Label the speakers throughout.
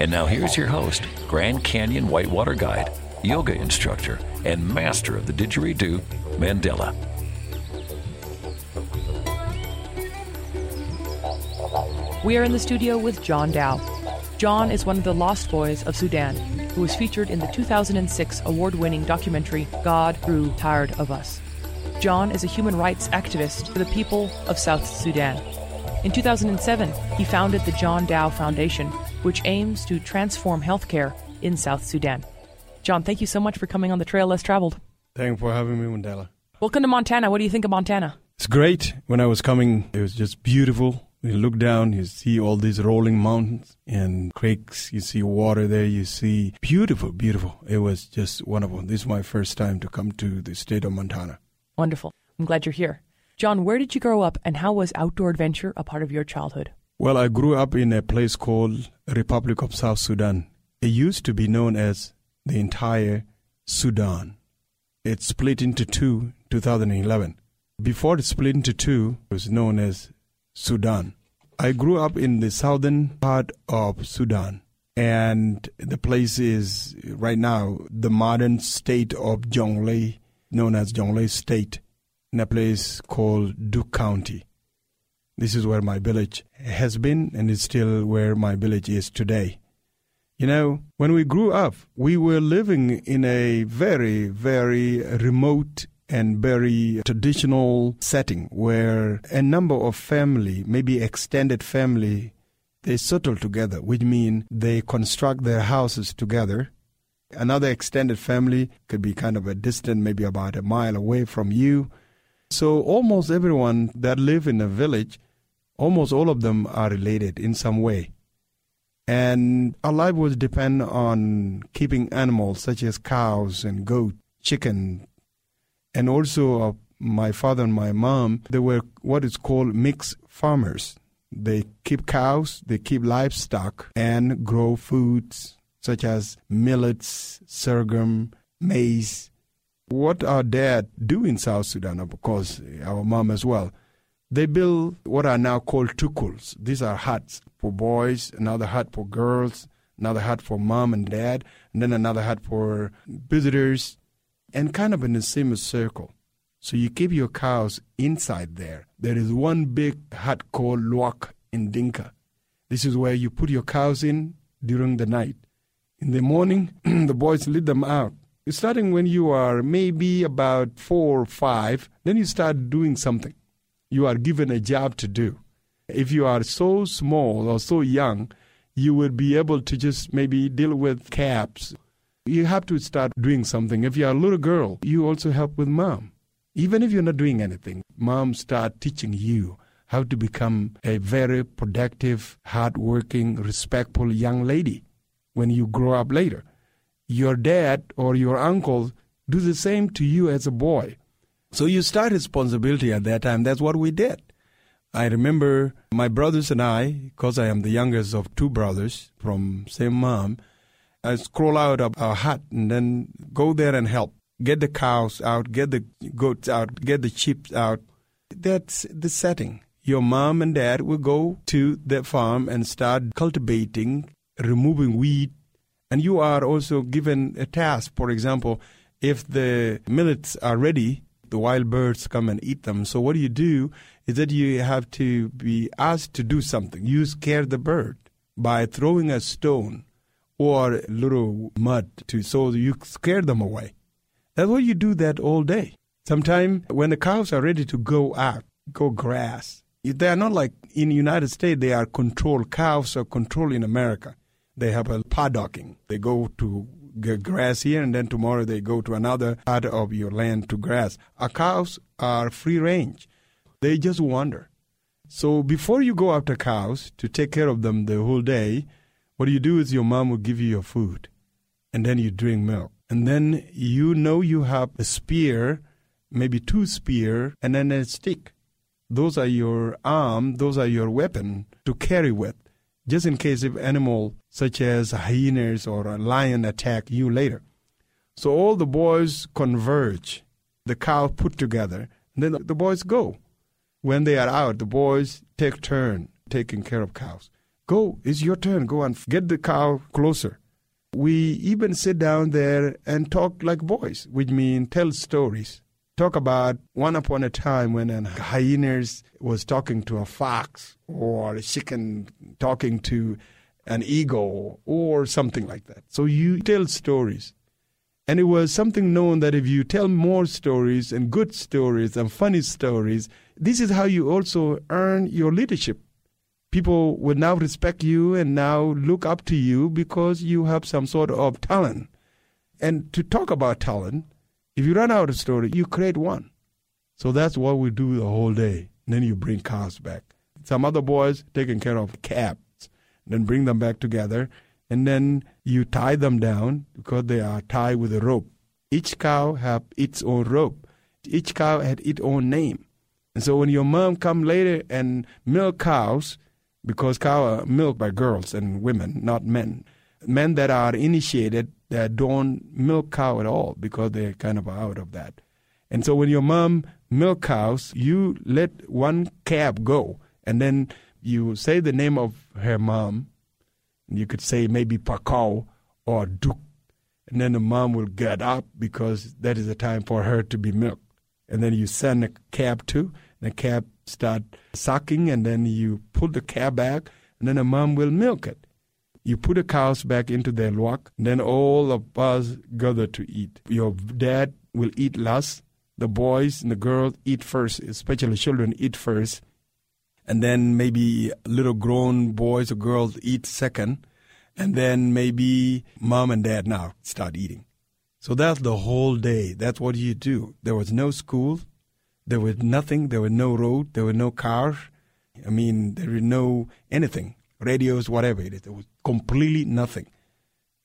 Speaker 1: And now here's your host, Grand Canyon Whitewater Guide, yoga instructor, and master of the didgeridoo, Mandela.
Speaker 2: We are in the studio with John Dau. John is one of the lost boys of Sudan, who was featured in the 2006 award winning documentary God Grew Tired of Us. John is a human rights activist for the people of South Sudan. In 2007, he founded the John Dau Foundation, which aims to transform healthcare in South Sudan. John, thank you so much for coming on the Trail Less Traveled.
Speaker 3: Thank you for having me, Mandela.
Speaker 2: Welcome to Montana. What do you think of Montana?
Speaker 3: It's great. When I was coming, it was just beautiful. You look down, you see all these rolling mountains and creeks. You see water there. You see beautiful, beautiful. It was just wonderful. This is my first time to come to the state of Montana.
Speaker 2: Wonderful. I'm glad you're here. John, where did you grow up and how was outdoor adventure a part of your childhood?
Speaker 3: Well, I grew up in a place called Republic of South Sudan. It used to be known as the entire Sudan. It split into two 2011. Before it split into two, it was known as Sudan. I grew up in the southern part of Sudan, and the place is right now the modern state of Jonglei, known as Jonglei State, in a place called Duk County. This is where my village has been, and is still where my village is today. You know, when we grew up, we were living in a very, very remote and very traditional setting where a number of family, maybe extended family, they settle together, which means they construct their houses together. Another extended family could be kind of a distant, maybe about a mile away from you. So almost everyone that live in a village, almost all of them are related in some way. And our life would depend on keeping animals such as cows and goat, chicken, and also uh, my father and my mom, they were what is called mixed farmers. They keep cows, they keep livestock, and grow foods such as millets, sorghum, maize. What our dad do in South Sudan, of course, our mom as well, they build what are now called tukuls. These are huts for boys, another hut for girls, another hut for mom and dad, and then another hut for visitors, and kind of in a semicircle. So you keep your cows inside there. There is one big hut called Luak in Dinka. This is where you put your cows in during the night. In the morning, the boys lead them out. Starting when you are maybe about four or five, then you start doing something. You are given a job to do. If you are so small or so young, you would be able to just maybe deal with calves. You have to start doing something. If you're a little girl, you also help with mom. Even if you're not doing anything, mom start teaching you how to become a very productive, hardworking, respectful young lady when you grow up later. Your dad or your uncle do the same to you as a boy. So you start responsibility at that time. That's what we did. I remember my brothers and I, because I am the youngest of two brothers from same mom, I scroll out of our hut and then go there and help. Get the cows out, get the goats out, get the sheep out. That's the setting. Your mom and dad will go to the farm and start cultivating, removing weed, and you are also given a task. For example, if the millets are ready, the wild birds come and eat them. So what do you do is that you have to be asked to do something. You scare the bird by throwing a stone or a little mud to so you scare them away. That's why you do that all day. Sometimes when the cows are ready to go out, go grass. They are not like in United States, they are controlled. Cows are controlled in America. They have a paddocking. They go to get grass here and then tomorrow they go to another part of your land to grass. Our cows are free range. They just wander. So before you go after cows to take care of them the whole day, what you do is your mom will give you your food. and then you drink milk. And then you know you have a spear, maybe two spear, and then a stick. Those are your arm, those are your weapon to carry with, just in case if animal such as hyenas or a lion attack you later. So all the boys converge, the cow put together, and then the boys go. When they are out, the boys take turn taking care of cows. Go, it's your turn. Go and get the cow closer. We even sit down there and talk like boys, which means tell stories. Talk about one upon a time when a hyena was talking to a fox, or a chicken talking to an ego or something like that. So you tell stories. And it was something known that if you tell more stories and good stories and funny stories, this is how you also earn your leadership people will now respect you and now look up to you because you have some sort of talent. And to talk about talent, if you run out of story, you create one. So that's what we do the whole day. And then you bring cars back. Some other boys taking care of calves, then bring them back together, and then you tie them down because they are tied with a rope. Each cow have its own rope. Each cow had its own name. And so when your mom come later and milk cows, because cow are milked by girls and women, not men. Men that are initiated that don't milk cow at all because they're kind of out of that. And so when your mom milk cows, you let one calf go, and then you say the name of her mom. You could say maybe Pakao or Duk, and then the mom will get up because that is the time for her to be milked. And then you send a calf to, and the calf start sucking, and then you pull the cow back, and then the mom will milk it. You put the cows back into their luak, then all of us gather to eat. Your dad will eat last. The boys and the girls eat first, especially children eat first. And then maybe little grown boys or girls eat second. And then maybe mom and dad now start eating. So that's the whole day. That's what you do. There was no school. There was nothing. There was no road. There were no cars. I mean, there was no anything, radios, whatever it is. There was completely nothing.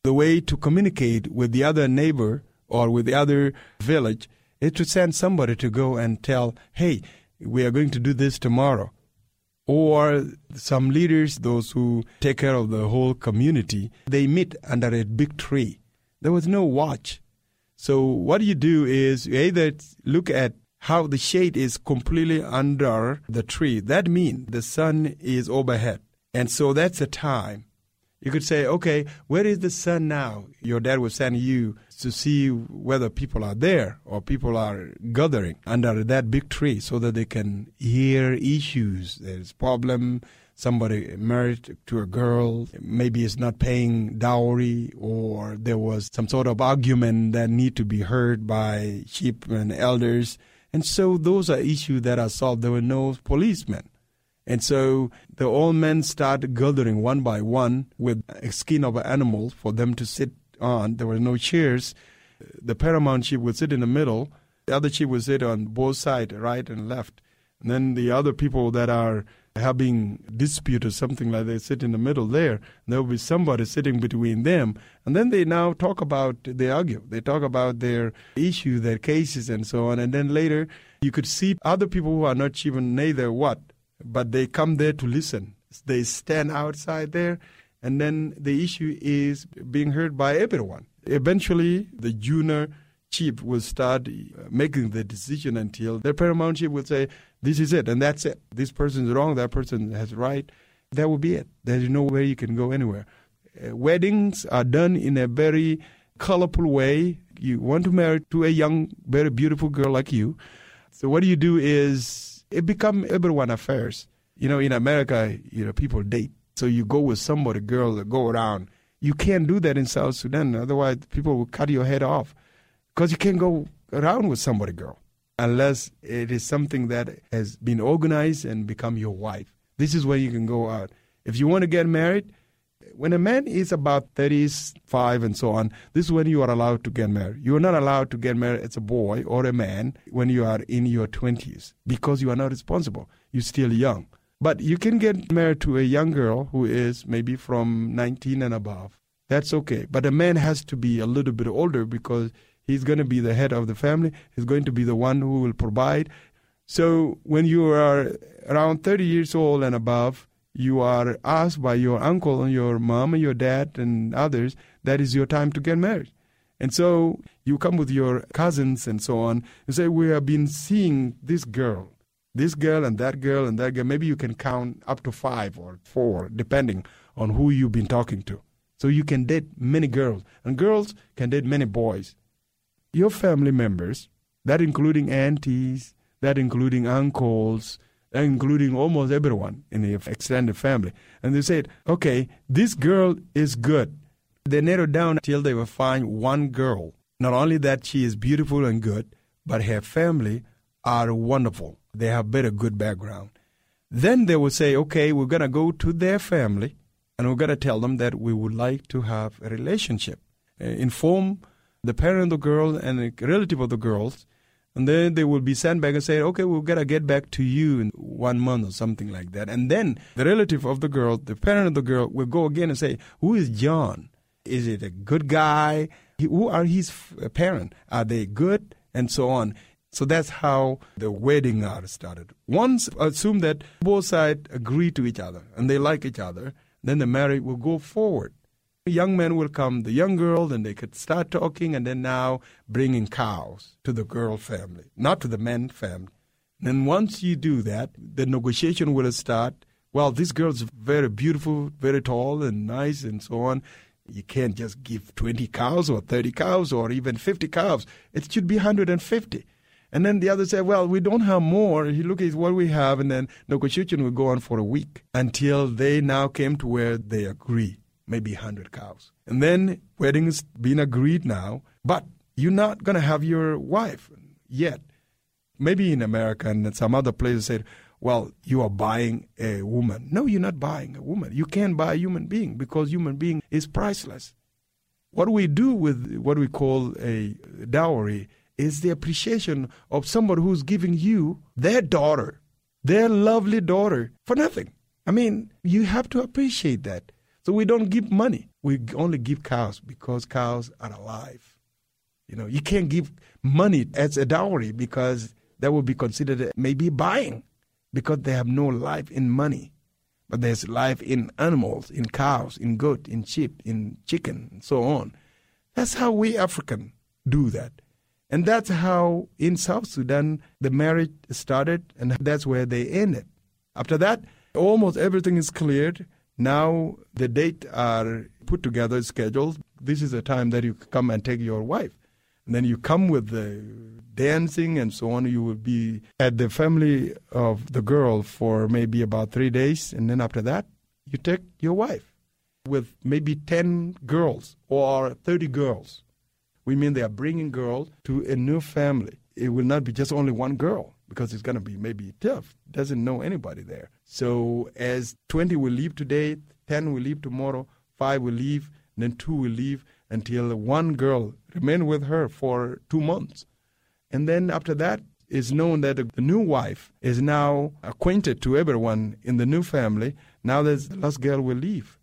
Speaker 3: The way to communicate with the other neighbor or with the other village is to send somebody to go and tell, hey, we are going to do this tomorrow. Or some leaders, those who take care of the whole community, they meet under a big tree. There was no watch. So what you do is you either look at how the shade is completely under the tree. That means the sun is overhead. And so that's the time. You could say, okay, where is the sun now? Your dad will send you to see whether people are there or people are gathering under that big tree so that they can hear issues. There's problem, somebody married to a girl, maybe is not paying dowry, or there was some sort of argument that need to be heard by sheep and elders. And so those are issues that are solved. There were no policemen. And so the old men start gathering one by one with a skin of an animal for them to sit on. There were no chairs. The paramount chief would sit in the middle. The other chief would sit on both sides, right and left. And then the other people that are having dispute or something like they sit in the middle there. there will be somebody sitting between them. And then they now talk about, they argue. They talk about their issue, their cases, and so on. And then later, you could see other people who are not even neither what, but they come there to listen. They stand outside there, and then the issue is being heard by everyone. Eventually, the junior chief will start making the decision until the paramount chief will say, this is it, and that's it. This person is wrong, that person has right. That will be it. There's no way you can go anywhere. Uh, weddings are done in a very colorful way. You want to marry to a young, very beautiful girl like you. So what you do is it become everyone affairs. You know, in America, you know, people date. So you go with somebody, girl, that go around. You can't do that in South Sudan. Otherwise, people will cut your head off because you can't go around with somebody, girl unless it is something that has been organized and become your wife. This is where you can go out. If you want to get married, when a man is about 35 and so on, this is when you are allowed to get married. You are not allowed to get married as a boy or a man when you are in your 20s because you are not responsible. You're still young. But you can get married to a young girl who is maybe from 19 and above. that's okay. But a man has to be a little bit older because he's going to be the head of the family. He's going to be the one who will provide. So when you are around 30 years old and above, you are asked by your uncle and your mom and your dad and others that is your time to get married. And so you come with your cousins and so on. You say, We have been seeing this girl, this girl and that girl and that girl. Maybe you can count up to five or four, depending on who you've been talking to. So you can date many girls, and girls can date many boys. Your family members, that including aunties, that including uncles, including almost everyone in the extended family. And they said, okay, this girl is good. They narrowed down until they will find one girl. Not only that she is beautiful and good, but her family are wonderful. They have very good background. Then they will say, okay, we're going to go to their family and we're going to tell them that we would like to have a relationship. Uh, inform the parent of the girl and the relative of the girls and then they will be sent back and say, okay, we're going to get back to you in one month or something like that. And then the relative of the girl, the parent of the girl, will go again and say, who is John? Is it a good guy? Who are his parents? Are they good? And so on. So that's how the wedding are started. Once assume that both sides agree to each other and they like each other, then the marriage will go forward young men will come, the young girl, and they could start talking, and then now bringing cows to the girl family, not to the men family. And once you do that, the negotiation will start. Well, this girl's very beautiful, very tall and nice, and so on. You can't just give 20 cows or 30 cows or even 50 cows. It should be 150. And then the other said, well, we don't have more. You look at what we have, and then the negotiation will go on for a week until they now came to where they agree maybe 100 cows. And then wedding's been agreed now, but you're not going to have your wife yet. Maybe in America and some other places said, well, you are buying a woman. No, you're not buying a woman. You can't buy a human being because human being is priceless. What we do with what we call a dowry is the appreciation of somebody who's giving you their daughter, their lovely daughter, for nothing. I mean, you have to appreciate that. So we don't give money. We only give cows because cows are alive. You know, you can't give money as a dowry because that would be considered maybe buying because they have no life in money. But there's life in animals, in cows, in goat, in sheep, in chicken, and so on. That's how we African do that. And that's how in South Sudan the marriage started, and that's where they ended. After that, almost everything is cleared. Now the date are put together, scheduled. This is the time that you come and take your wife. And then you come with the dancing and so on. You will be at the family of the girl for maybe about three days. And then after that, you take your wife with maybe 10 girls or 30 girls. We mean they are bringing girls to a new family. It will not be just only one girl because it's going to be maybe tough. Doesn't know anybody there. So as 20 will leave today, 10 will leave tomorrow, 5 will leave, then 2 will leave until one girl remain with her for 2 months. And then after that, it's known that the new wife is now acquainted to everyone in the new family. Now the last girl will leave.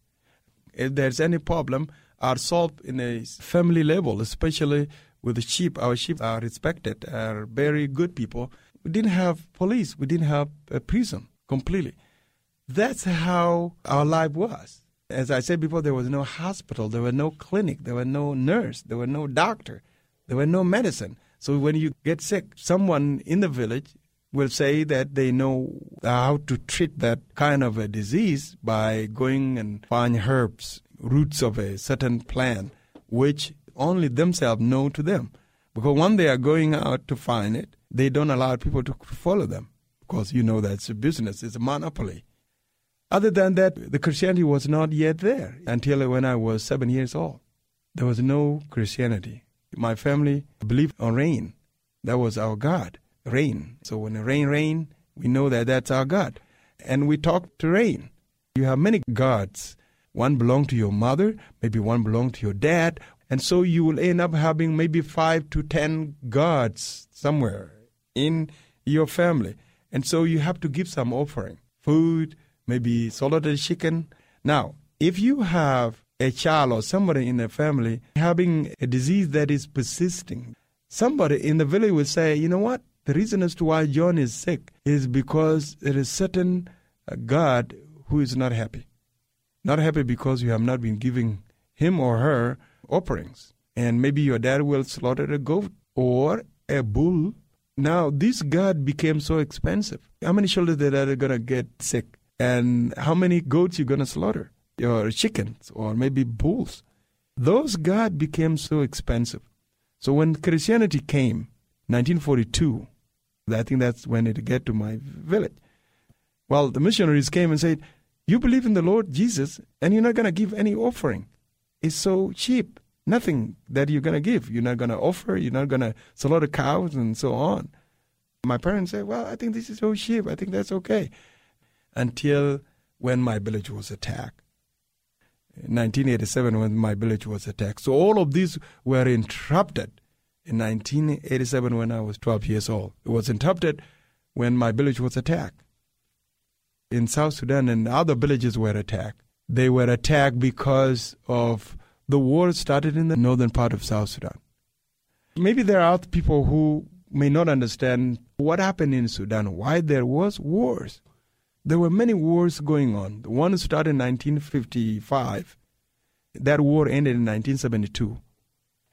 Speaker 3: If there's any problem, are solved in a family level, especially with the sheep. Our sheep are respected, are very good people we didn't have police. We didn't have a prison completely. That's how our life was. As I said before, there was no hospital, there was no clinic, there was no nurse, there was no doctor, there was no medicine. So when you get sick, someone in the village will say that they know how to treat that kind of a disease by going and find herbs, roots of a certain plant, which only themselves know to them. Because when they are going out to find it, they don't allow people to follow them because you know that's a business, it's a monopoly. Other than that, the Christianity was not yet there until when I was seven years old. There was no Christianity. My family believed on rain. That was our God, rain. So when the rain rain, we know that that's our God. And we talk to rain. You have many gods. One belonged to your mother, maybe one belonged to your dad, and so you will end up having maybe five to ten gods somewhere in your family. And so you have to give some offering food, maybe salted chicken. Now, if you have a child or somebody in the family having a disease that is persisting, somebody in the village will say, you know what? The reason as to why John is sick is because there is certain uh, God who is not happy. Not happy because you have not been giving him or her offerings. And maybe your dad will slaughter a goat or a bull. Now, this God became so expensive. How many children that are going to get sick? And how many goats you going to slaughter? Or chickens or maybe bulls. Those God became so expensive. So when Christianity came, 1942, I think that's when it get to my village. Well, the missionaries came and said, "You believe in the Lord Jesus, and you're not going to give any offering. It's so cheap. Nothing that you're going to give. You're not going to offer. You're not going to slaughter cows and so on." My parents said, "Well, I think this is so cheap. I think that's okay." Until when my village was attacked. In 1987, when my village was attacked. So all of these were interrupted in 1987 when I was 12 years old. It was interrupted when my village was attacked. In South Sudan and other villages were attacked. They were attacked because of the war started in the northern part of South Sudan. Maybe there are people who may not understand what happened in Sudan, why there was wars. There were many wars going on. The one started in 1955. That war ended in 1972.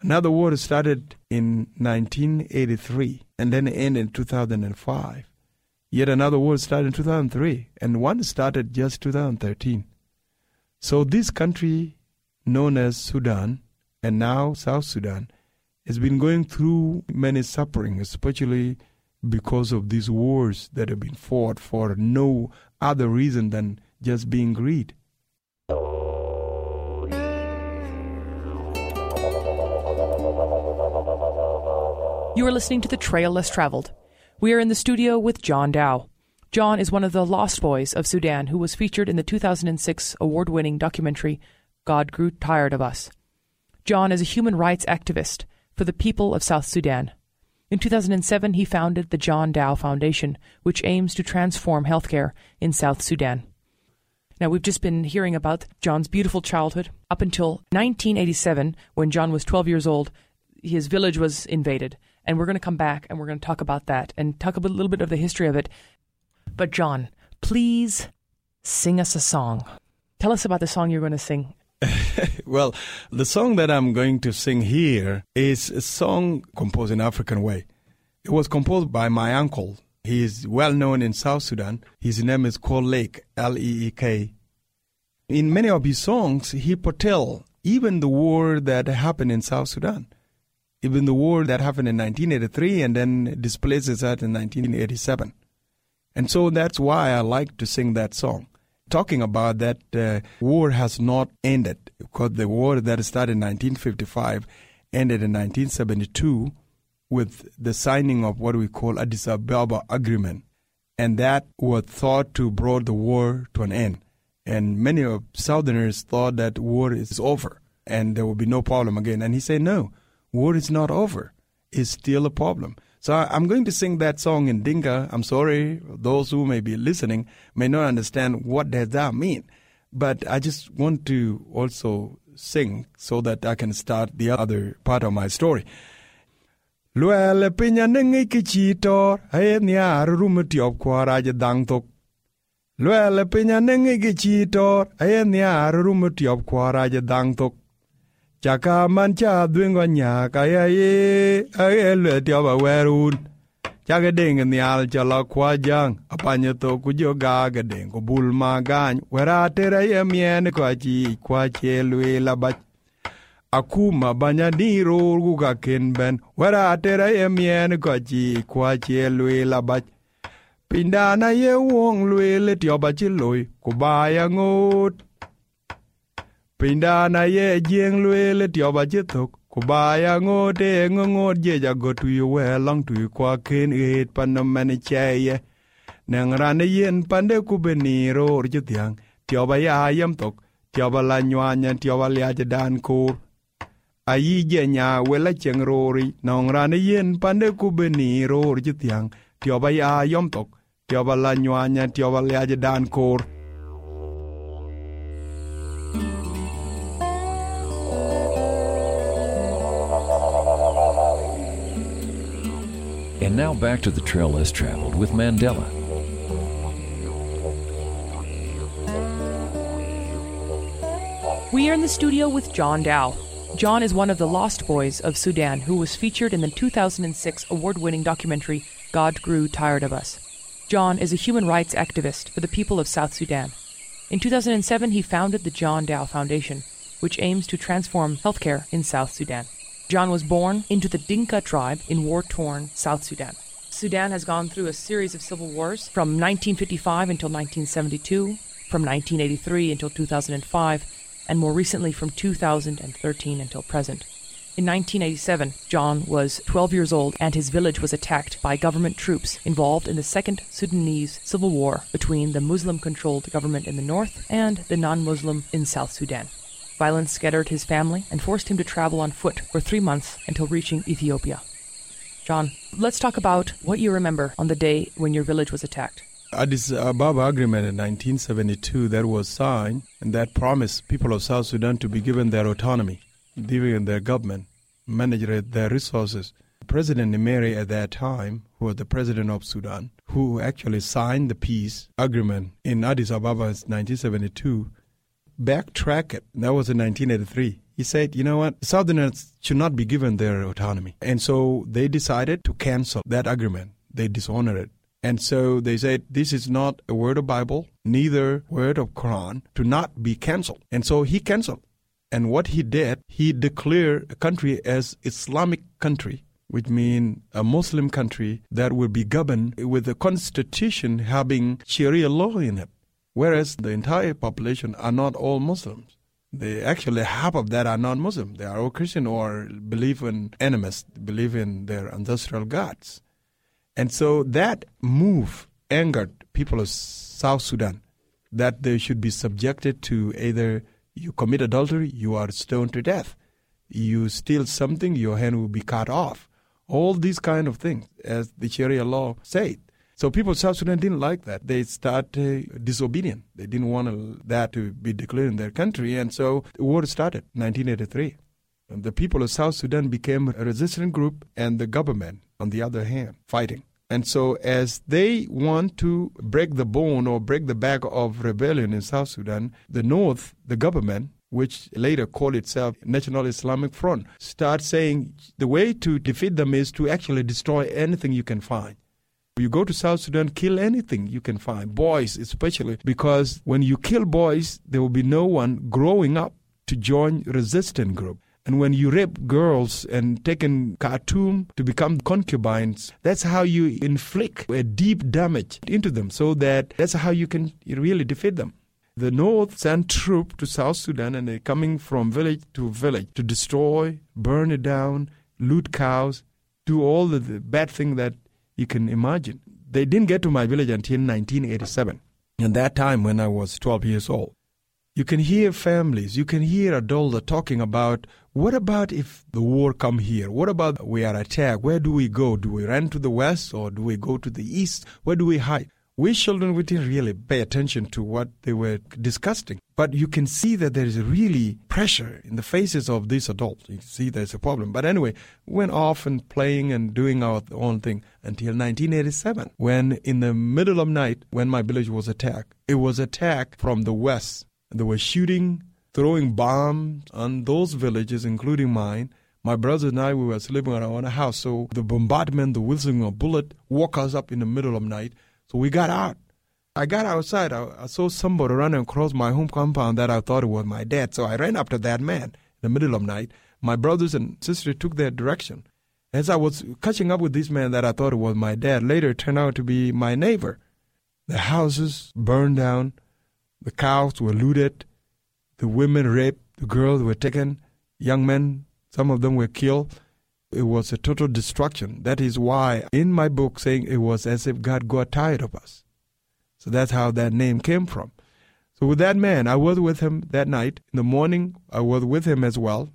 Speaker 3: Another war started in 1983 and then ended in 2005. Yet another war started in 2003 and one started just 2013. So this country known as Sudan and now South Sudan has been going through many suffering, especially because of these wars that have been fought for no other reason than just being greed.
Speaker 2: You are listening to The Trail Less Traveled. We are in the studio with John Dau. John is one of the lost boys of Sudan who was featured in the 2006 award winning documentary God Grew Tired of Us. John is a human rights activist for the people of South Sudan. In 2007, he founded the John Dau Foundation, which aims to transform healthcare in South Sudan. Now, we've just been hearing about John's beautiful childhood up until 1987, when John was 12 years old his village was invaded. And we're going to come back and we're going to talk about that and talk a little bit of the history of it. But, John, please sing us a song. Tell us about the song you're going to sing.
Speaker 3: well, the song that I'm going to sing here is a song composed in African way. It was composed by my uncle. He is well known in South Sudan. His name is called Leek, L E E K. In many of his songs, he foretell even the war that happened in South Sudan even the war that happened in 1983 and then displaces that in 1987. And so that's why I like to sing that song, talking about that uh, war has not ended, because the war that started in 1955 ended in 1972 with the signing of what we call Addis Ababa Agreement. And that was thought to brought the war to an end. And many of Southerners thought that war is over and there will be no problem again. And he said, no, war is not over. It's still a problem. So I'm going to sing that song in Dinka. I'm sorry, those who may be listening may not understand what does that mean. But I just want to also sing so that I can start the other part of my story. Luele pinya nengi kichitor aye niar rumetiop kwara dang tok. Luele pinya nengi kichitor aye niar rumetiop kwara dang tok. chakaman chadhwingo nyak ayaye ae lwet yoba werun chagedeng nial chalo kwa jang apanyo tho ku joga gedeng bul ma gany weratere ye mien kwachi kwache lwe labach akuma banya diror ku kaken ben weratere ye mien kwachi kwache lwe labach pindana ye wong lwe let yoba chiloy kubaya ngot Pinda na ye jeng lwele tioba chithuk kubaya e ngongot je jago tuyu we long tuyu kwa ken it pano mani cheye. Neng rane yen pande kubeni ror chithiang tioba ya yam tok tioba la nywanya tioba lia dan kur. Ayi je nya wela cheng rori nong rane yen pande kubeni ror chithiang tioba ya yam tok tioba la nywanya tioba lia dan kur
Speaker 1: And now back to the trail less traveled with Mandela.
Speaker 2: We are in the studio with John Dau. John is one of the lost boys of Sudan who was featured in the 2006 award winning documentary God Grew Tired of Us. John is a human rights activist for the people of South Sudan. In 2007, he founded the John Dau Foundation, which aims to transform healthcare in South Sudan. John was born into the Dinka tribe in war torn South Sudan. Sudan has gone through a series of civil wars from 1955 until 1972, from 1983 until 2005, and more recently from 2013 until present. In 1987, John was 12 years old and his village was attacked by government troops involved in the Second Sudanese Civil War between the Muslim controlled government in the north and the non Muslim in South Sudan. Violence scattered his family and forced him to travel on foot for three months until reaching Ethiopia. John, let's talk about what you remember on the day when your village was attacked.
Speaker 3: Addis Ababa Agreement in 1972 that was signed and that promised people of South Sudan to be given their autonomy, given their government, manage their resources. President Nimeiry at that time, who was the president of Sudan, who actually signed the peace agreement in Addis Ababa in 1972, backtrack it. That was in 1983. He said, you know what, Southerners should not be given their autonomy. And so they decided to cancel that agreement. They dishonored it. And so they said, this is not a word of Bible, neither word of Quran, to not be canceled. And so he canceled. And what he did, he declared a country as Islamic country, which means a Muslim country that will be governed with a constitution having Sharia law in it whereas the entire population are not all Muslims. They actually half of that are non-Muslim. They are all Christian or believe in animist, believe in their ancestral gods, and so that move angered people of South Sudan that they should be subjected to either you commit adultery, you are stoned to death. You steal something, your hand will be cut off. All these kind of things, as the Sharia law said. So people of South Sudan didn't like that. They started uh, disobedient. They didn't want that to be declared in their country. And so the war started 1983. And the people of South Sudan became a resistant group and the government, on the other hand, fighting. And so, as they want to break the bone or break the back of rebellion in South Sudan, the North, the government, which later called itself National Islamic Front, start saying the way to defeat them is to actually destroy anything you can find. You go to South Sudan, kill anything you can find, boys especially, because when you kill boys, there will be no one growing up to join resistant group. And when you rape girls and take in Khartoum to become concubines, that's how you inflict a deep damage into them so that that's how you can really defeat them. The North sent troops to South Sudan and they're coming from village to village to destroy, burn it down, loot cows, do all the, the bad thing that you can imagine. They didn't get to my village until 1987. And that time when I was 12 years old. You can hear families, you can hear adults talking about what about if the war come here? What about we are attacked? Where do we go? Do we run to the west or do we go to the east? Where do we hide? We children, we didn't really pay attention to what they were discussing. But you can see that there is really pressure in the faces of these adults. You see there's a problem. But anyway, we went off and playing and doing our own thing until 1987, when in the middle of night, when my village was attacked, it was attacked from the west. They were shooting, throwing bombs on those villages, including mine. My brother and I, we were sleeping around a house. So the bombardment, the whistling of bullet, woke us up in the middle of night. So we got out. I got outside. I, I, saw somebody running across my home compound that I thought was my dad. So I ran to that man in the middle of night. My brothers and sisters took their direction. As I was catching up with this man that I thought was my dad, later turned out to be my neighbor. The houses burned down. The cows were looted. The women raped. The girls were taken. Young men, some of them were killed. It was a total destruction. That is why in my book saying it was as if God got tired of us. So that's how that name came from. So with that man, I was with him that night. In the morning, I was with him as well.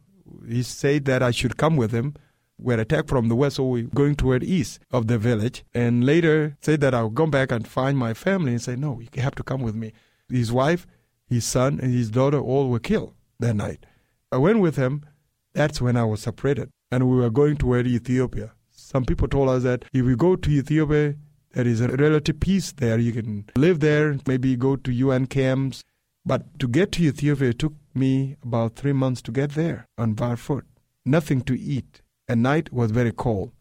Speaker 3: He said that I should come with him. We are attacked from the west, so we're going toward east of the village. And later said that I'll come back and find my family and say, no, you have to come with me. His wife, his son, and his daughter all were killed that night. I went with him. That's when I was separated and we were going toward Ethiopia. Some people told us that if we go to Ethiopia, there is a relative peace there. You can live there, maybe go to UN camps. But to get to Ethiopia, it took me about three months to get there on barefoot. Nothing to eat. At night was very cold.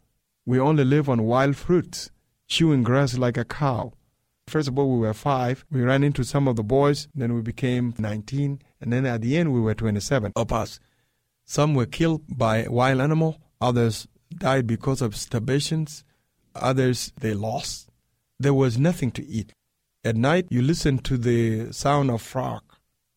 Speaker 3: We only live on wild fruits, chewing grass like a cow. First of all, we were five. We ran into some of the boys. Then we became 19. And then at the end, we were 27 of us. Some were killed by wild animal. Others died because of starvations. Others, they lost. There was nothing to eat. At night, you listen to the sound of frog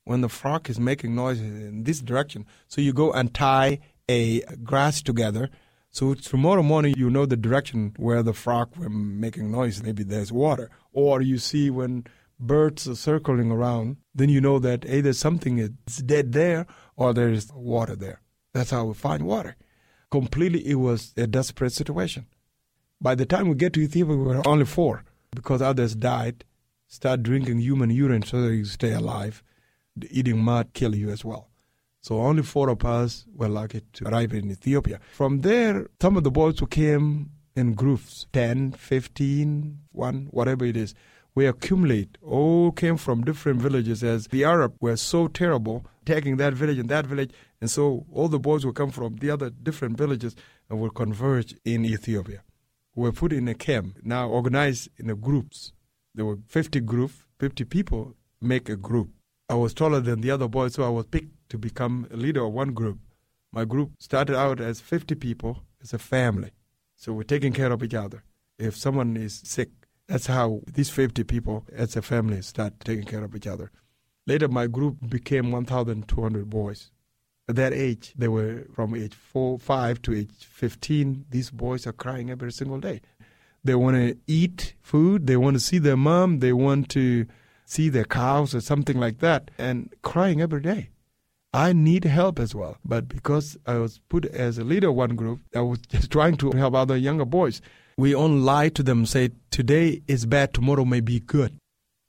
Speaker 3: when the frog is making noise in this direction. So you go and tie a grass together. So tomorrow morning, you know the direction where the frog were making noise. Maybe there's water. Or you see when birds circling around, then you know that either something is dead there or there is water there. That's how we find water. Completely, it was a desperate situation. By the time we get to Ethiopia, we were only four because others died. Start drinking human urine so that you stay alive. eating mud kill you as well. So only four of us were lucky to arrive in Ethiopia. From there, some of the boys who came in groups, 10, 15, 1, whatever it is, we accumulate, all came from different villages as the Arab were so terrible, taking that village and that village. And so all the boys will come from the other different villages and will converge in Ethiopia. We were put in a camp, now organized in groups. There were 50 groups, 50 people make a group. I was taller than the other boys, so I was picked to become a leader of one group. My group started out as 50 people, as a family. So we're taking care of each other. If someone is sick, that's how these 50 people as a family start taking care of each other. Later, my group became 1,200 boys. At that age, they were from age four, 5 to age 15. These boys are crying every single day. They want to eat food, they want to see their mom, they want to see their cows or something like that, and crying every day. I need help as well. But because I was put as a leader of one group, I was just trying to help other younger boys we only lie to them, say, today is bad, tomorrow may be good.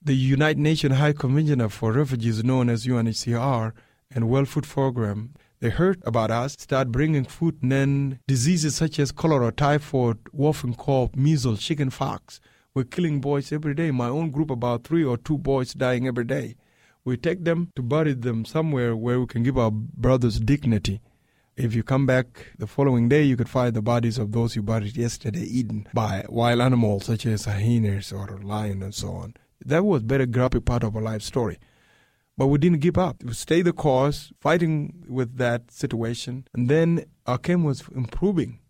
Speaker 3: The United Nations High Commissioner for Refugees, known as UNHCR, and World Food Program, they heard about us, start bringing food, and then diseases such as cholera, typhoid, whooping cough, measles, chicken pox. We're killing boys every day. My own group, about three or two boys dying every day. We take them to bury them somewhere where we can give our brothers dignity. If you come back the following day, you could find the bodies of those you buried yesterday eaten by wild animals such as hyenas or lion and so on. That was a very grumpy part of our life story. But we didn't give up. We stayed the course, fighting with that situation. And then our camp was improving.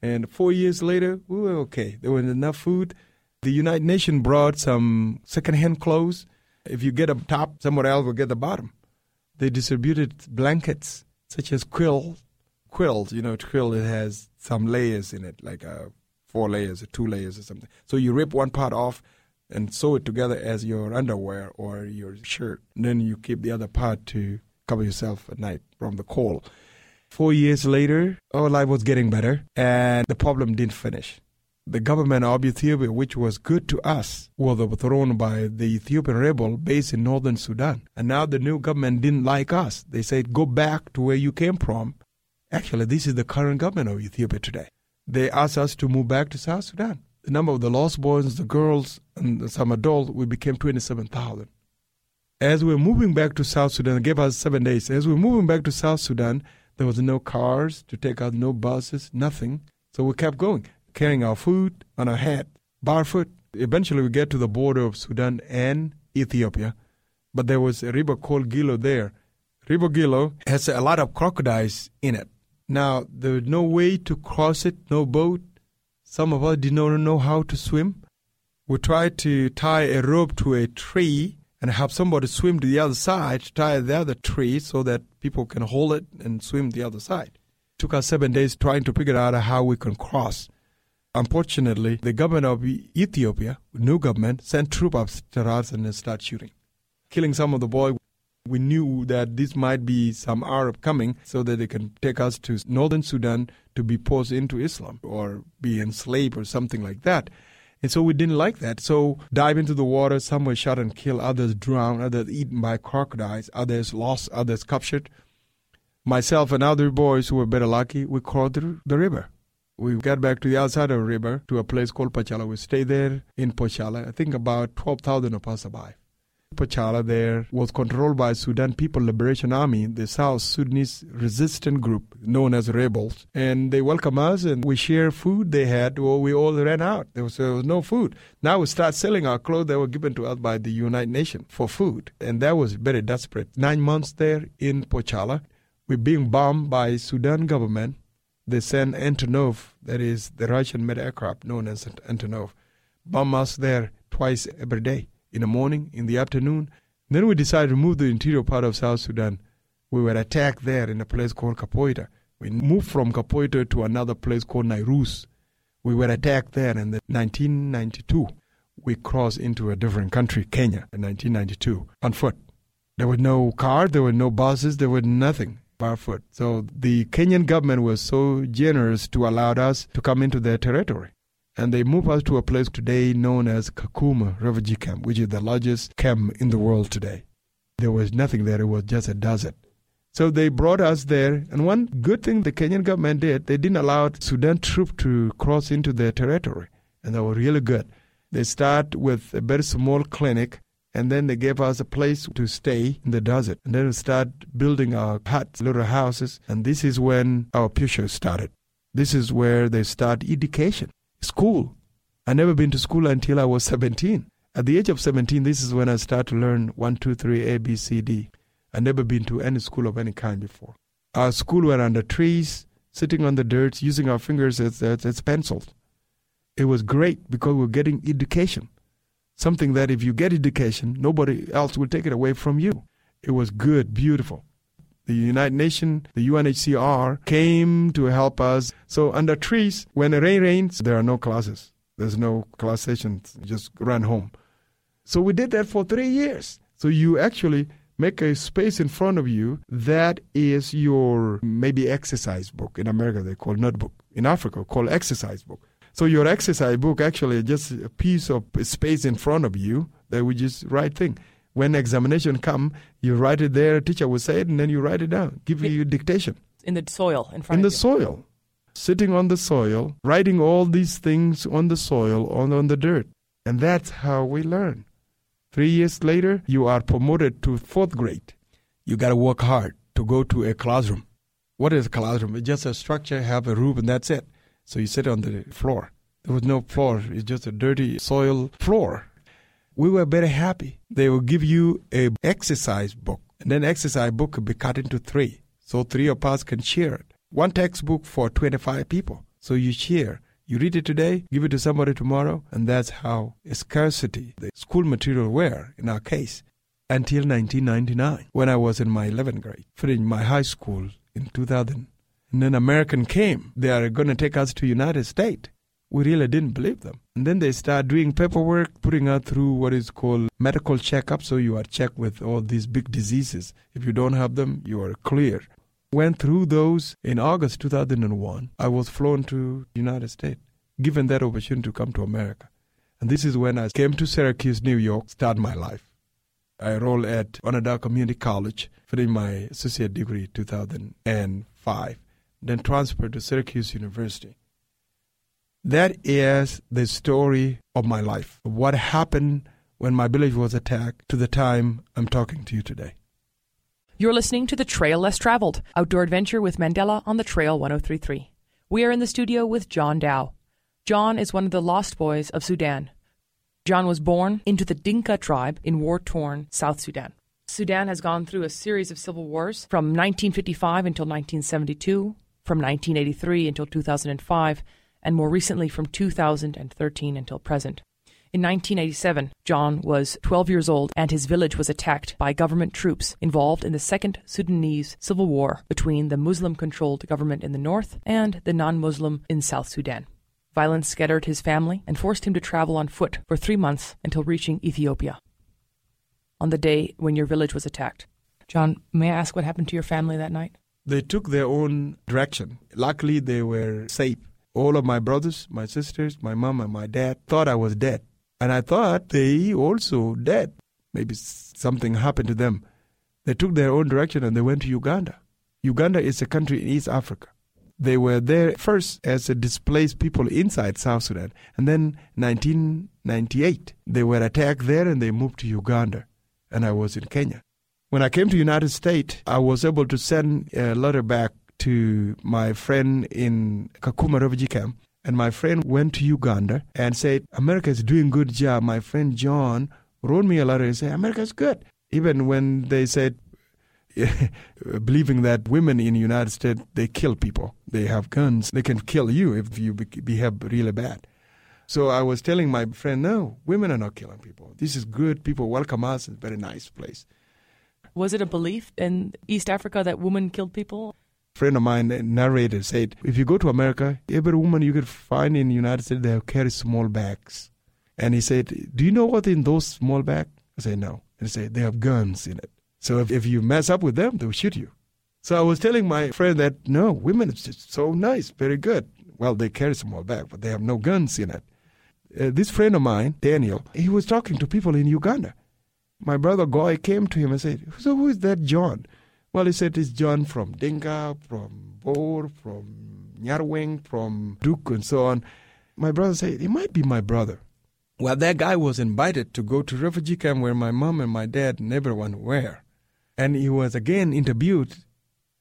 Speaker 3: And four years later, we were okay. There was enough food. The United Nations brought some second-hand clothes. If you get a top, someone else will get the bottom. They distributed blankets, such as quills, quilt, you know, quilt it has some layers in it, like uh, four layers or two layers or something. So you rip one part off and sew it together as your underwear or your shirt. And then you keep the other part to cover yourself at night from the cold. Four years later, our life was getting better, and the problem didn't finish. The government of Ethiopia, which was good to us, was overthrown by the Ethiopian rebel based in northern Sudan. And now the new government didn't like us. They said, go back to where you came from Actually, this is the current government of Ethiopia today. They asked us to move back to South Sudan. The number of the lost boys, the girls, and some adults, we became 27,000. As we were moving back to South Sudan, they gave us seven days. As we were moving back to South Sudan, there was no cars to take us, no buses, nothing. So we kept going, carrying our food on our head, barefoot. Eventually, we get to the border of Sudan and Ethiopia. But there was a river called Gilo there. River Gilo has a lot of crocodiles in it. Now, there was no way to cross it, no boat. Some of us did not know how to swim. We tried to tie a rope to a tree and have somebody swim to the other side to tie the other tree so that people can hold it and swim the other side. It took us seven days trying to figure out how we can cross. Unfortunately, the government of Ethiopia, new government, sent troops after us and started shooting, killing some of the boys. We knew that this might be some Arab coming so that they can take us to northern Sudan to be forced into Islam or be enslaved or something like that. And so we didn't like that. So dive into the water, some were shot and killed, others drowned, others eaten by crocodiles, others lost, others captured. Myself and other boys who were better lucky, we crawled through the river. We got back to the outside of the river to a place called Pochalla. We stayed there in Pochalla. I think about 12,000 of us survived. Pochalla there was controlled by Sudan People Liberation Army, the South Sudanese resistant group known as rebels. And they welcome us and we share food they had. Well, we all ran out. There was, there was no food. Now we start selling our clothes that were given to us by the United Nations for food. And that was very desperate. Nine months there in Pochalla. We're being bombed by Sudan government they send Antonov, that is the Russian made aircraft known as Antonov, bomb us there twice every day, in the morning, in the afternoon. Then we decided to move to the interior part of South Sudan. We were attacked there in a place called Kapoeta. We moved from Kapoeta to another place called Narus. We were attacked there in the 1992. We crossed into a different country, Kenya, in 1992, on foot. There was no car, there were no buses, there was nothing barefoot. So the Kenyan government was so generous to allow us to come into their territory. And they moved us to a place today known as Kakuma Refugee Camp, which is the largest camp in the world today. There was nothing there, it was just a desert. So they brought us there, and one good thing the Kenyan government did, they didn't allow Sudan troops to cross into their territory, and they were really good. They start with a very small clinic and then they gave us a place to stay in the desert. And then we start building our huts, little houses. And this is when our future started. This is where they start education, school. I never been to school until I was 17. At the age of 17, this is when I start to learn 1, 2, 3, A, B, C, D. I never been to any school of any kind before. Our school were under trees, sitting on the dirt, using our fingers as, as, as pencils. It was great because we were getting education something that if you get education, nobody else will take it away from you. It was good, beautiful. The United Nations, the UNHCR came to help us. So under trees, when the rain rains, there are no classes. There's no class sessions. Just run home. So we did that for three years. So you actually make a space in front of you that is your maybe exercise book. In America, they call notebook. In Africa, called exercise book. So your exercise book actually just a piece of space in front of you that we just write thing. When examination come, you write it there. Teacher will say it, and then you write it down. Give it, you dictation
Speaker 2: in the soil in front
Speaker 3: in
Speaker 2: the
Speaker 3: you. soil, sitting on the soil, writing all these things on the soil, on on the dirt, and that's how we learn. Three years later, you are promoted to fourth grade. You got to work hard to go to a classroom. What is a classroom? It's just a structure, have a roof, and that's it. So you sit on the floor. There was no floor, it's just a dirty soil floor. We were very happy. They will give you a exercise book, and then exercise book could be cut into three. So three of us can share it. One textbook for 25 people. So you share. You read it today, give it to somebody tomorrow, and that's how scarcity, the school material were, in our case, until 1999, when I was in my 11th grade, finished my high school in 2000. And then American came. They are going to take us to United States. We really didn't believe them. And then they start doing paperwork, putting us through what is called medical checkup. So you are checked with all these big diseases. If you don't have them, you are clear. Went through those in August 2001. I was flown to United States, given that opportunity to come to America. And this is when I came to Syracuse, New York, start my life. I enrolled at Onondaga Community College, finishing my associate degree 2005 then transferred to Syracuse University. That is the story of my life. What happened when my village was attacked to the time I'm talking to you today.
Speaker 2: You're listening to The Trail Less Traveled, outdoor adventure with Mandela on the Trail 1033. We are in the studio with John Dau. John is one of the lost boys of Sudan. John was born into the Dinka tribe in war torn South Sudan. Sudan has gone through a series of civil wars from 1955 until 1972, from 1983 until 2005, and more recently from 2013 until present. In 1987, John was 12 years old and his village was attacked by government troops involved in the Second Sudanese Civil War between the Muslim controlled government in the north and the non Muslim in South Sudan. Violence scattered his family and forced him to travel on foot for three months until reaching Ethiopia. On the day when your village was attacked, John, may I ask what happened to your family that night?
Speaker 3: They took their own direction. Luckily, they were safe. All of my brothers, my sisters, my mom, and my dad thought I was dead. And I thought they also dead. Maybe something happened to them. They took their own direction and they went to Uganda. Uganda is a country in East Africa. They were there first as a displaced people inside South Sudan. And then 1998, they were attacked there and they moved to Uganda. And I was in Kenya. When I came to United States, I was able to send a letter back to my friend in Kakuma refugee camp. And my friend went to Uganda and said, America is doing good job. My friend John wrote me a letter and said, America is good. Even when they said believing that women in the United States they kill people. They have guns. They can kill you if you behave really bad. So I was telling my friend, no, women are not killing people. This is good. People welcome us. It's a very nice place.
Speaker 2: Was it a belief in East Africa that women killed people?
Speaker 3: Friend of mine narrated said, if you go to America, every woman you could find in the United States, they carry small bags. And he said, do you know what in those small bags? I said, no. And he said, they have guns in it. So if, if you mess up with them, they'll shoot you. So I was telling my friend that no, women just so nice, very good. Well, they carry small bag, but they have no guns in it. Uh, this friend of mine, Daniel, he was talking to people in Uganda. My brother Goy came to him and said, "So who is that John?" Well, he said it's John from Dinka, from Bor, from Nyarweng, from Duk, and so on. My brother said, "It might be my brother." Well, that guy was invited to go to refugee camp where my mom and my dad and everyone were and he was again interviewed.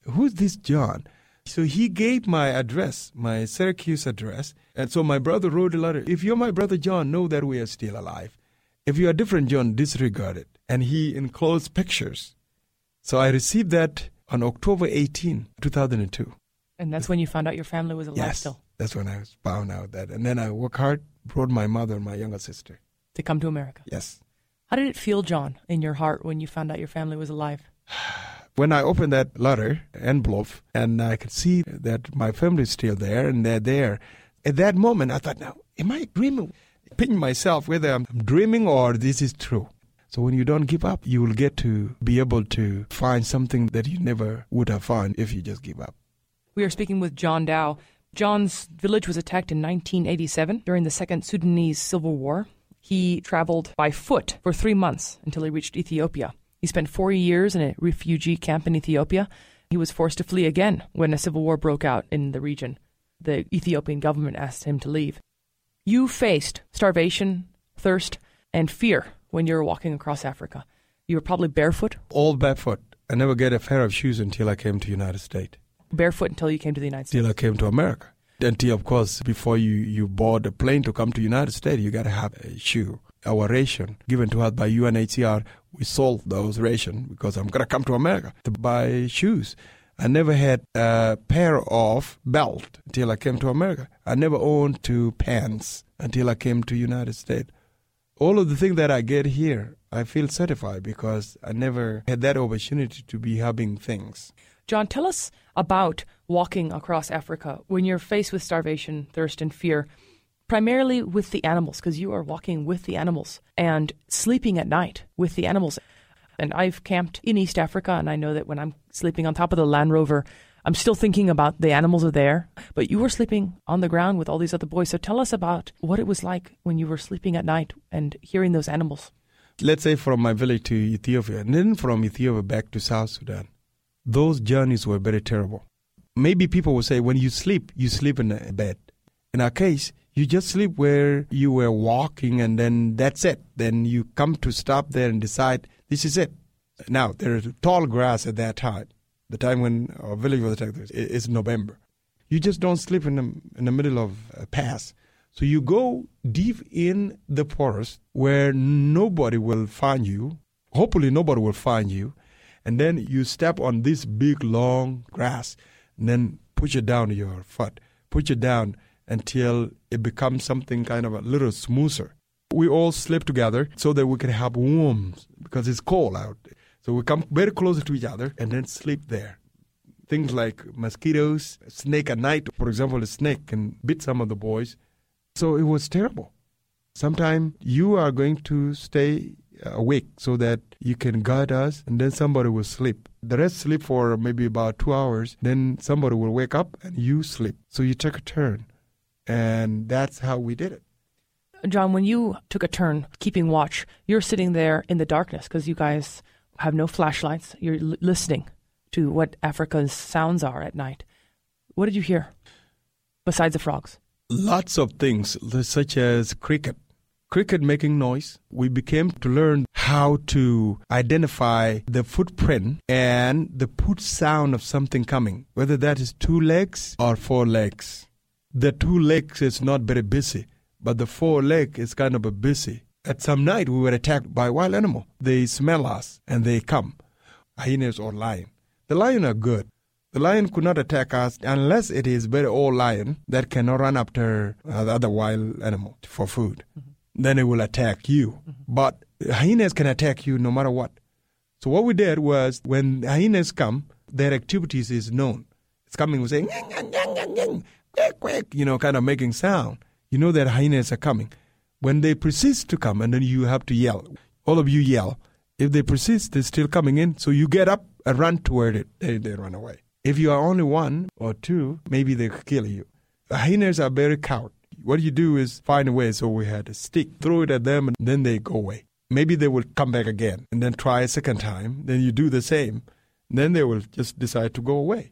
Speaker 3: Who's this John? So he gave my address, my Syracuse address. And so my brother wrote a letter. If you're my brother John, know that we are still alive. If you are different John, disregard it. And he enclosed pictures. So I received that on October 18, 2002.
Speaker 2: And that's when you found out your family was alive
Speaker 3: yes,
Speaker 2: still?
Speaker 3: That's when I was found out that. And then I worked hard, brought my mother and my younger sister.
Speaker 2: To come to America?
Speaker 3: Yes.
Speaker 2: How did it feel, John, in your heart when you found out your family was alive?
Speaker 3: When I opened that letter envelope and I could see that my family is still there and they're there, at that moment I thought, now, am I dreaming? Pinch myself whether I'm dreaming or this is true. So when you don't give up, you will get to be able to find something that you never would have found if you just give up.
Speaker 2: We are speaking with John Dau. John's village was attacked in 1987 during the Second Sudanese Civil War. He traveled by foot for three months until he reached Ethiopia. He spent four years in a refugee camp in Ethiopia. He was forced to flee again when a civil war broke out in the region. The Ethiopian government asked him to leave. You faced starvation, thirst, and fear when you were walking across Africa. You were probably barefoot?
Speaker 3: All barefoot. I never get a pair of shoes until I came to United States.
Speaker 2: Barefoot until you came to the United States?
Speaker 3: Until I came to America until of course before you, you board a plane to come to United States you got to have a shoe our ration given to us by UNHCR we sold those ration because I'm gonna come to America to buy shoes I never had a pair of belt until I came to America I never owned two pants until I came to United States all of the things that I get here I feel certified because I never had that opportunity to be having things
Speaker 2: John tell us about walking across Africa when you're faced with starvation, thirst, and fear, primarily with the animals, because you are walking with the animals and sleeping at night with the animals. And I've camped in East Africa, and I know that when I'm sleeping on top of the Land Rover, I'm still thinking about the animals are there, but you were sleeping on the ground with all these other boys. So tell us about what it was like when you were sleeping at night and hearing those animals.
Speaker 3: Let's say from my village to Ethiopia, and then from Ethiopia back to South Sudan. Those journeys were very terrible maybe people will say when you sleep, you sleep in a bed. In our case, you just sleep where you were walking and then that's it. Then you come to stop there and decide this is it. Now, there is tall grass at that time. The time when our village was attacked is November. You just don't sleep in the, in the middle of a pass. So you go deep in the forest where nobody will find you. Hopefully, nobody will find you. And then you step on this big, long grass and then push it down your foot, push it down until it becomes something kind of a little smoother. We all sleep together so that we can have warmth because it's cold out. So we come very close to each other and then sleep there. Things like mosquitoes, snake at night, for example, a snake can bit some of the boys. So it was terrible. Sometimes you are going to stay uh, awake so that you can guide us, and then somebody will sleep. The rest sleep for maybe about two hours, then somebody will wake up and you sleep. So you take a turn. And that's how we did it.
Speaker 2: John, when you took a turn keeping watch, you're sitting there in the darkness because you guys have no flashlights. You're l- listening to what Africa's sounds are at night. What did you hear besides the frogs?
Speaker 3: Lots of things, such as cricket. Cricket making noise. We became to learn how to identify the footprint and the put sound of something coming, whether that is two legs or four legs. The two legs is not very busy, but the four leg is kind of a busy. At some night, we were attacked by wild animal. They smell us and they come, hyenas or lion. The lion are good. The lion could not attack us unless it is very old lion that cannot run after other wild animal for food. Mm-hmm. Then it will attack you. Mm-hmm. But hyenas can attack you no matter what. So what we did was when hyenas come, their activities is known. It's coming, we say, you know, kind of making sound. You know that hyenas are coming. When they persist to come, and then you have to yell. All of you yell. If they persist, they're still coming in. So you get up and run toward it. They, they run away. If you are only one or two, maybe they kill you. The Hyenas are very coward. What you do is find a way. So we had a stick, throw it at them, and then they go away. Maybe they will come back again and then try a second time. Then you do the same. Then they will just decide to go away.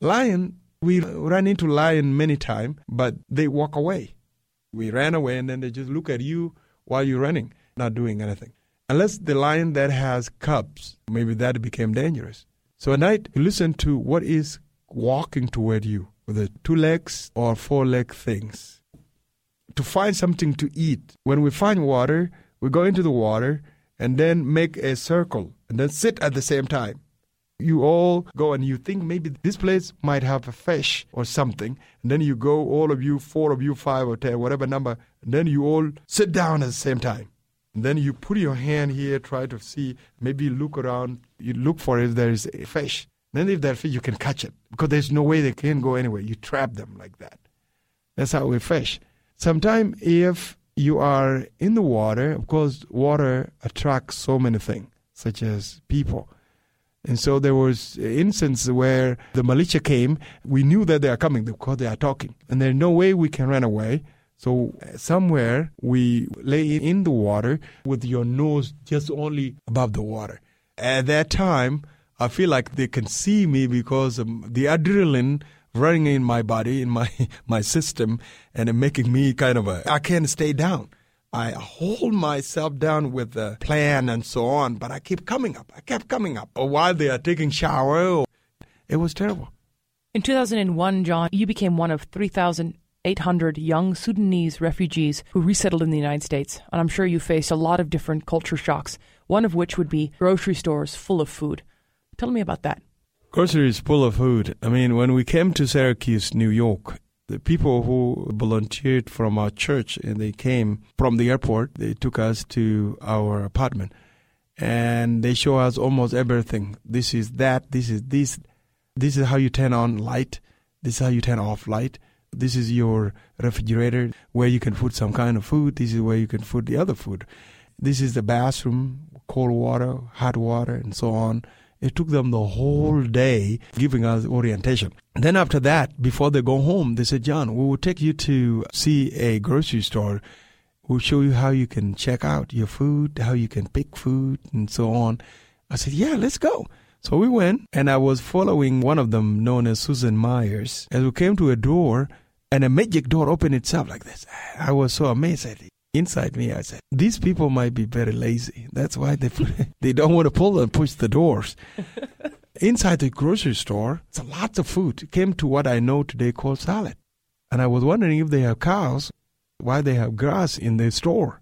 Speaker 3: Lion, we run into lion many times, but they walk away. We ran away and then they just look at you while you're running, not doing anything. Unless the lion that has cubs, maybe that became dangerous. So at night, you listen to what is walking toward you, whether two legs or four leg things. To find something to eat. When we find water, we go into the water and then make a circle and then sit at the same time. You all go and you think maybe this place might have a fish or something. And then you go, all of you, four of you, five or ten, whatever number, and then you all sit down at the same time. And then you put your hand here, try to see, maybe look around, you look for if there is a fish. Then if there's fish, you can catch it because there's no way they can go anywhere. You trap them like that. That's how we fish. Sometimes if you are in the water, of course, water attracts so many things, such as people. And so there was instance where the militia came. We knew that they are coming because they are talking, and there's no way we can run away. So uh, somewhere we lay in the water with your nose just only above the water. At that time, I feel like they can see me because the adrenaline running in my body, in my my system, and making me kind of a I can't stay down. I hold myself down with the plan and so on, but I keep coming up. I kept coming up. Or while they are taking shower, it was terrible.
Speaker 2: In 2001, John, you became one of 3,800 young Sudanese refugees who resettled in the United States, and I'm sure you faced a lot of different culture shocks, one of which would be grocery stores full of food. Tell me about that.
Speaker 3: Groceries full of food. I mean, when we came to Syracuse, New York, the people who volunteered from our church and they came from the airport, they took us to our apartment and they show us almost everything. This is that, this is this, this is how you turn on light, this is how you turn off light this is your refrigerator where you can put some kind of food. This is where you can put the other food. This is the bathroom, cold water, hot water, and so on. It took them the whole day giving us orientation. Then after that, before they go home, they said, John, we will take you to see a grocery store. We'll show you how you can check out your food, how you can pick food, and so on. I said, yeah, let's go. So we went, and I was following one of them known as Susan Myers. As we came to a door, and a magic door opened itself like this. I was so amazed. Inside me, I said, "These people might be very lazy. That's why they they don't want to pull and push the doors." Inside the grocery store, it's lots of food. It came to what I know today called salad, and I was wondering if they have cows, why they have grass in the store.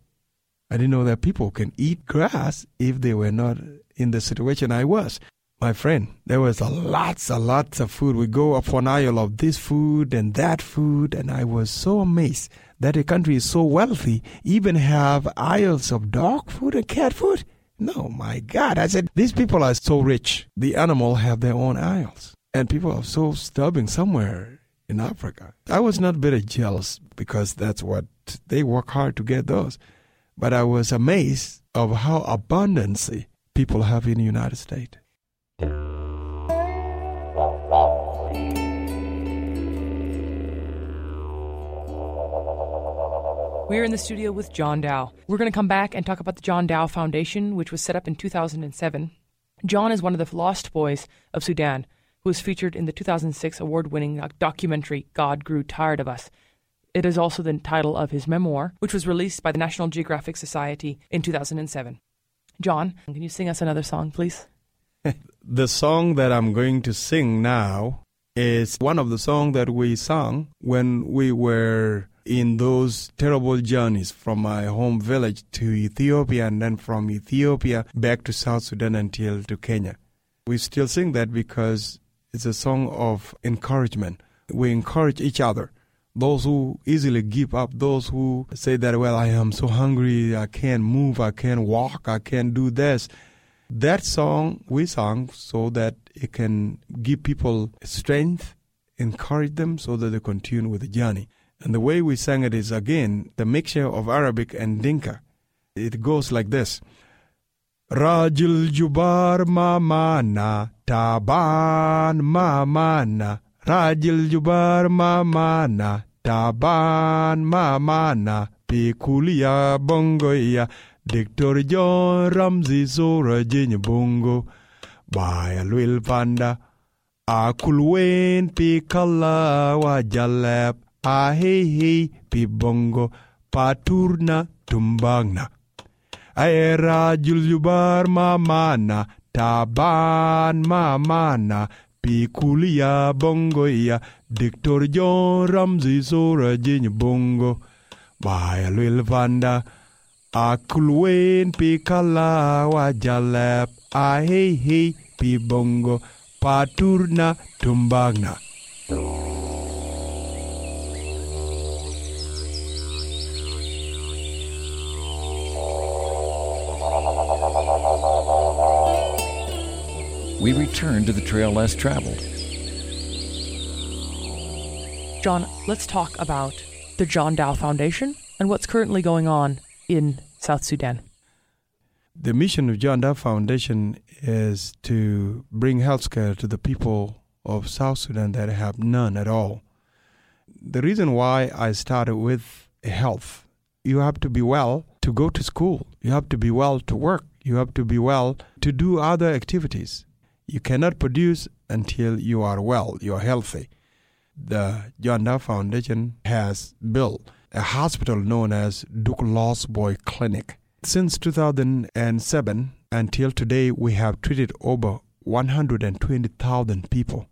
Speaker 3: I didn't know that people can eat grass if they were not in the situation I was my friend, there was a lots and lots of food. We go up an aisle of this food and that food, and I was so amazed that a country is so wealthy, even have aisles of dog food and cat food. No, my God. I said, these people are so rich. The animal have their own aisles. And people are so starving somewhere in Africa. I was not very jealous because that's what they work hard to get those. But I was amazed of how abundancy people have in the United States.
Speaker 2: We're in the studio with John Dau. We're going to come back and talk about the John Dau Foundation, which was set up in 2007. John is one of the lost boys of Sudan, who was featured in the 2006 award winning documentary God Grew Tired of Us. It is also the title of his memoir, which was released by the National Geographic Society in 2007. John, can you sing us another song, please?
Speaker 3: the song that I'm going to sing now is one of the songs that we sang when we were in those terrible journeys from my home village to Ethiopia and then from Ethiopia back to South Sudan until to Kenya. We still sing that because it's a song of encouragement. We encourage each other. Those who easily give up, those who say that, well, I am so hungry, I can't move, I can't walk, I can't do this. That song we sang so that it can give people strength, encourage them so that they continue with the journey. And the way we sang it is again the mixture of Arabic and Dinka. It goes like this. Rajil Jubar Mamana Taban Mamana Rajil Jubar Mamana Taban Mamana Pikulia Bongoya Dictor John Ramsey Zora Jinya Bongo Baya Lwil Panda Akulwen Pikala Wajalep Ahehe Pibongo Paturna Tumbangna. Aera Juljubar Mamana Taban Mamana Pikulia Bongoya Dictor John Ramsey Zora Jinya Bongo. Baya Lwil Panda Akulwen Pikala Wajalep. Ahehe Pibongo Paturna Tumbangna
Speaker 1: we return to the trail less traveled.
Speaker 2: John, let's talk about the John Dau Foundation and what's currently going on in South Sudan.
Speaker 3: The mission of John Dau Foundation is to bring health care to the people of South Sudan that have none at all. The reason why I started with health, you have to be well to go to school, you have to be well to work, you have to be well to do other activities. You cannot produce until you are well, you are healthy. The John Dau Foundation has built a hospital known as Duk Lost Boy Clinic. Since 2007 until today, we have treated over 120,000 people.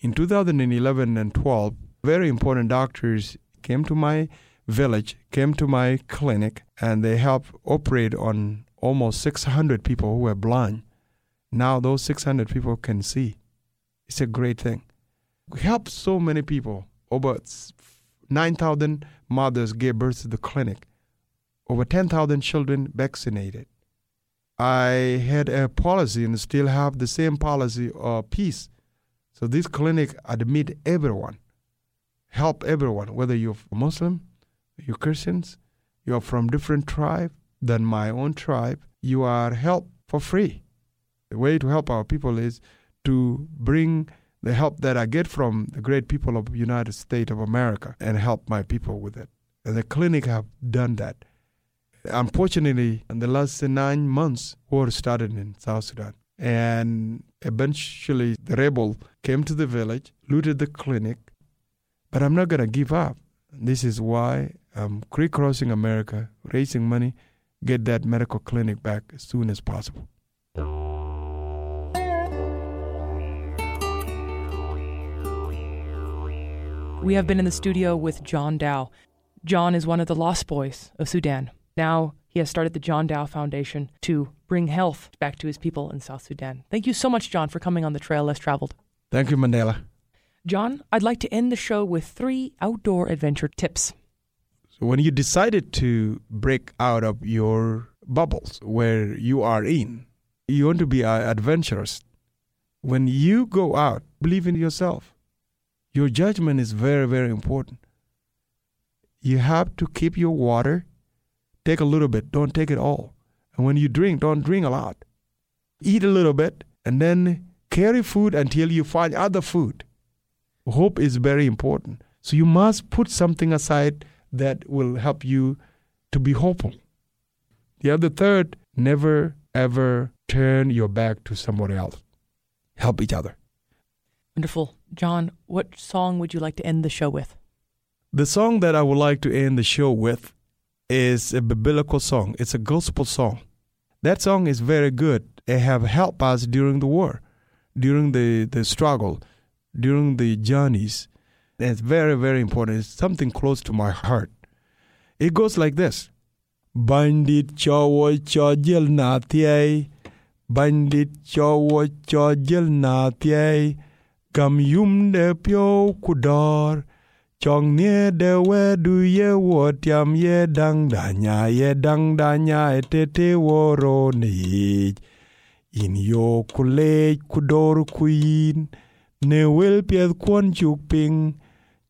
Speaker 3: In 2011 and 12, very important doctors came to my village, came to my clinic, and they helped operate on almost 600 people who were blind. Now those 600 people can see. It's a great thing. We helped so many people. Over 9,000 mothers gave birth to the clinic. Over 10,000 children vaccinated. I had a policy and still have the same policy of peace. So this clinic admit everyone, help everyone, whether you're Muslim, you're Christians, you're from different tribe than my own tribe, you are helped for free. The way to help our people is to bring the help that I get from the great people of the United States of America and help my people with it. And the clinic have done that. Unfortunately, in the last nine months, war started in South Sudan. And eventually, the rebel came to the village, looted the clinic. But I'm not going to give up. This is why I'm crossing America, raising money, get that medical clinic back as soon as possible.
Speaker 2: We have been in the studio with John Dau. John is one of the lost boys of Sudan. Now he has started the John Dau Foundation to bring health back to his people in South Sudan. Thank you so much, John, for coming on the Trail Less Traveled.
Speaker 3: Thank you, Mandela.
Speaker 2: John, I'd like to end the show with three outdoor adventure tips.
Speaker 3: So, when you decided to break out of your bubbles where you are in, you want to be adventurous. When you go out, believe in yourself. Your judgment is very, very important. You have to keep your water. Take a little bit, don't take it all. And when you drink, don't drink a lot. Eat a little bit and then carry food until you find other food. Hope is very important. So you must put something aside that will help you to be hopeful. The other third, never ever turn your back to somebody else. Help each other.
Speaker 2: Wonderful. John, what song would you like to end the show with?
Speaker 3: The song that I would like to end the show with is a biblical song. It's a gospel song. That song is very good. It have helped us during the war, during the, the struggle, during the journeys. And it's very, very important. It's something close to my heart. It goes like this. Bandit chowo chojil na thiei. Bandit chowo chojil na thiei. Gam yum de pyo kudor. Chong nie de we du ye wo tiam ye dang da nya ye dang da nya e te te wo ro ni. In yo kule kudor kuin. Ne wil pieth kwon chuk ping.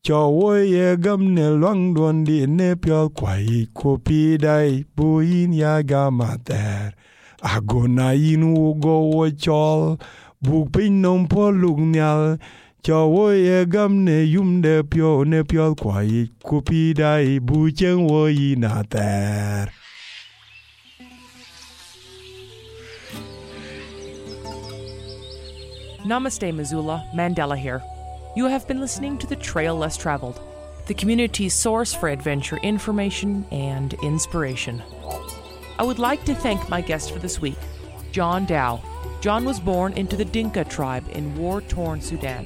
Speaker 3: cho wo ye gam ne luang duan di ne pyo kwai ko pi dai bu ya ga ma ter ago na yin wo go wo chol bu pin nom lung nyal cho ye gam ne yum de pyo ne ko pi dai bu chen wo yi na ter
Speaker 2: Namaste, Missoula. Mandela here. You have been listening to The Trail Less Traveled, the community's source for adventure information and inspiration. I would like to thank my guest for this week, John Dau. John was born into the Dinka tribe in war torn Sudan.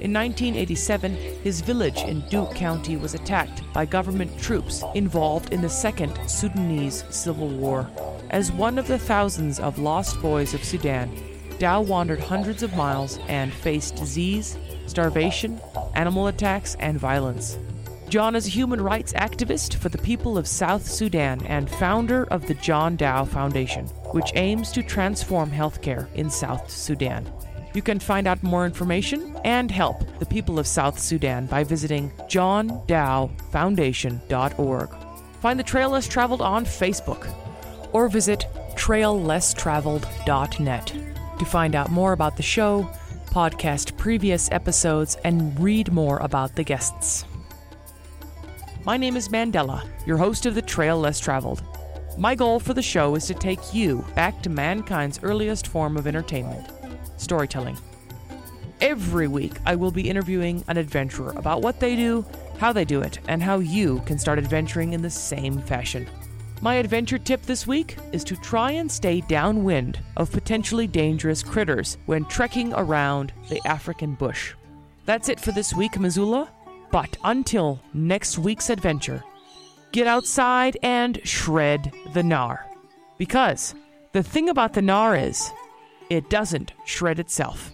Speaker 2: In 1987, his village in Duk County was attacked by government troops involved in the Second Sudanese Civil War. As one of the thousands of lost boys of Sudan, Dau wandered hundreds of miles and faced disease, starvation, animal attacks, and violence. John is a human rights activist for the people of South Sudan and founder of the John Dau Foundation, which aims to transform healthcare in South Sudan. You can find out more information and help the people of South Sudan by visiting johndaufoundation.org. Find the Trail Less Traveled on Facebook or visit traillesstraveled.net to find out more about the show, podcast previous episodes, and read more about the guests. My name is Mandela, your host of The Trail Less Traveled. My goal for the show is to take you back to mankind's earliest form of entertainment storytelling. Every week, I will be interviewing an adventurer about what they do, how they do it, and how you can start adventuring in the same fashion. My adventure tip this week is to try and stay downwind of potentially dangerous critters when trekking around the African bush. That's it for this week, Missoula. But until next week's adventure, get outside and shred the gnar. Because the thing about the gnar is, it doesn't shred itself.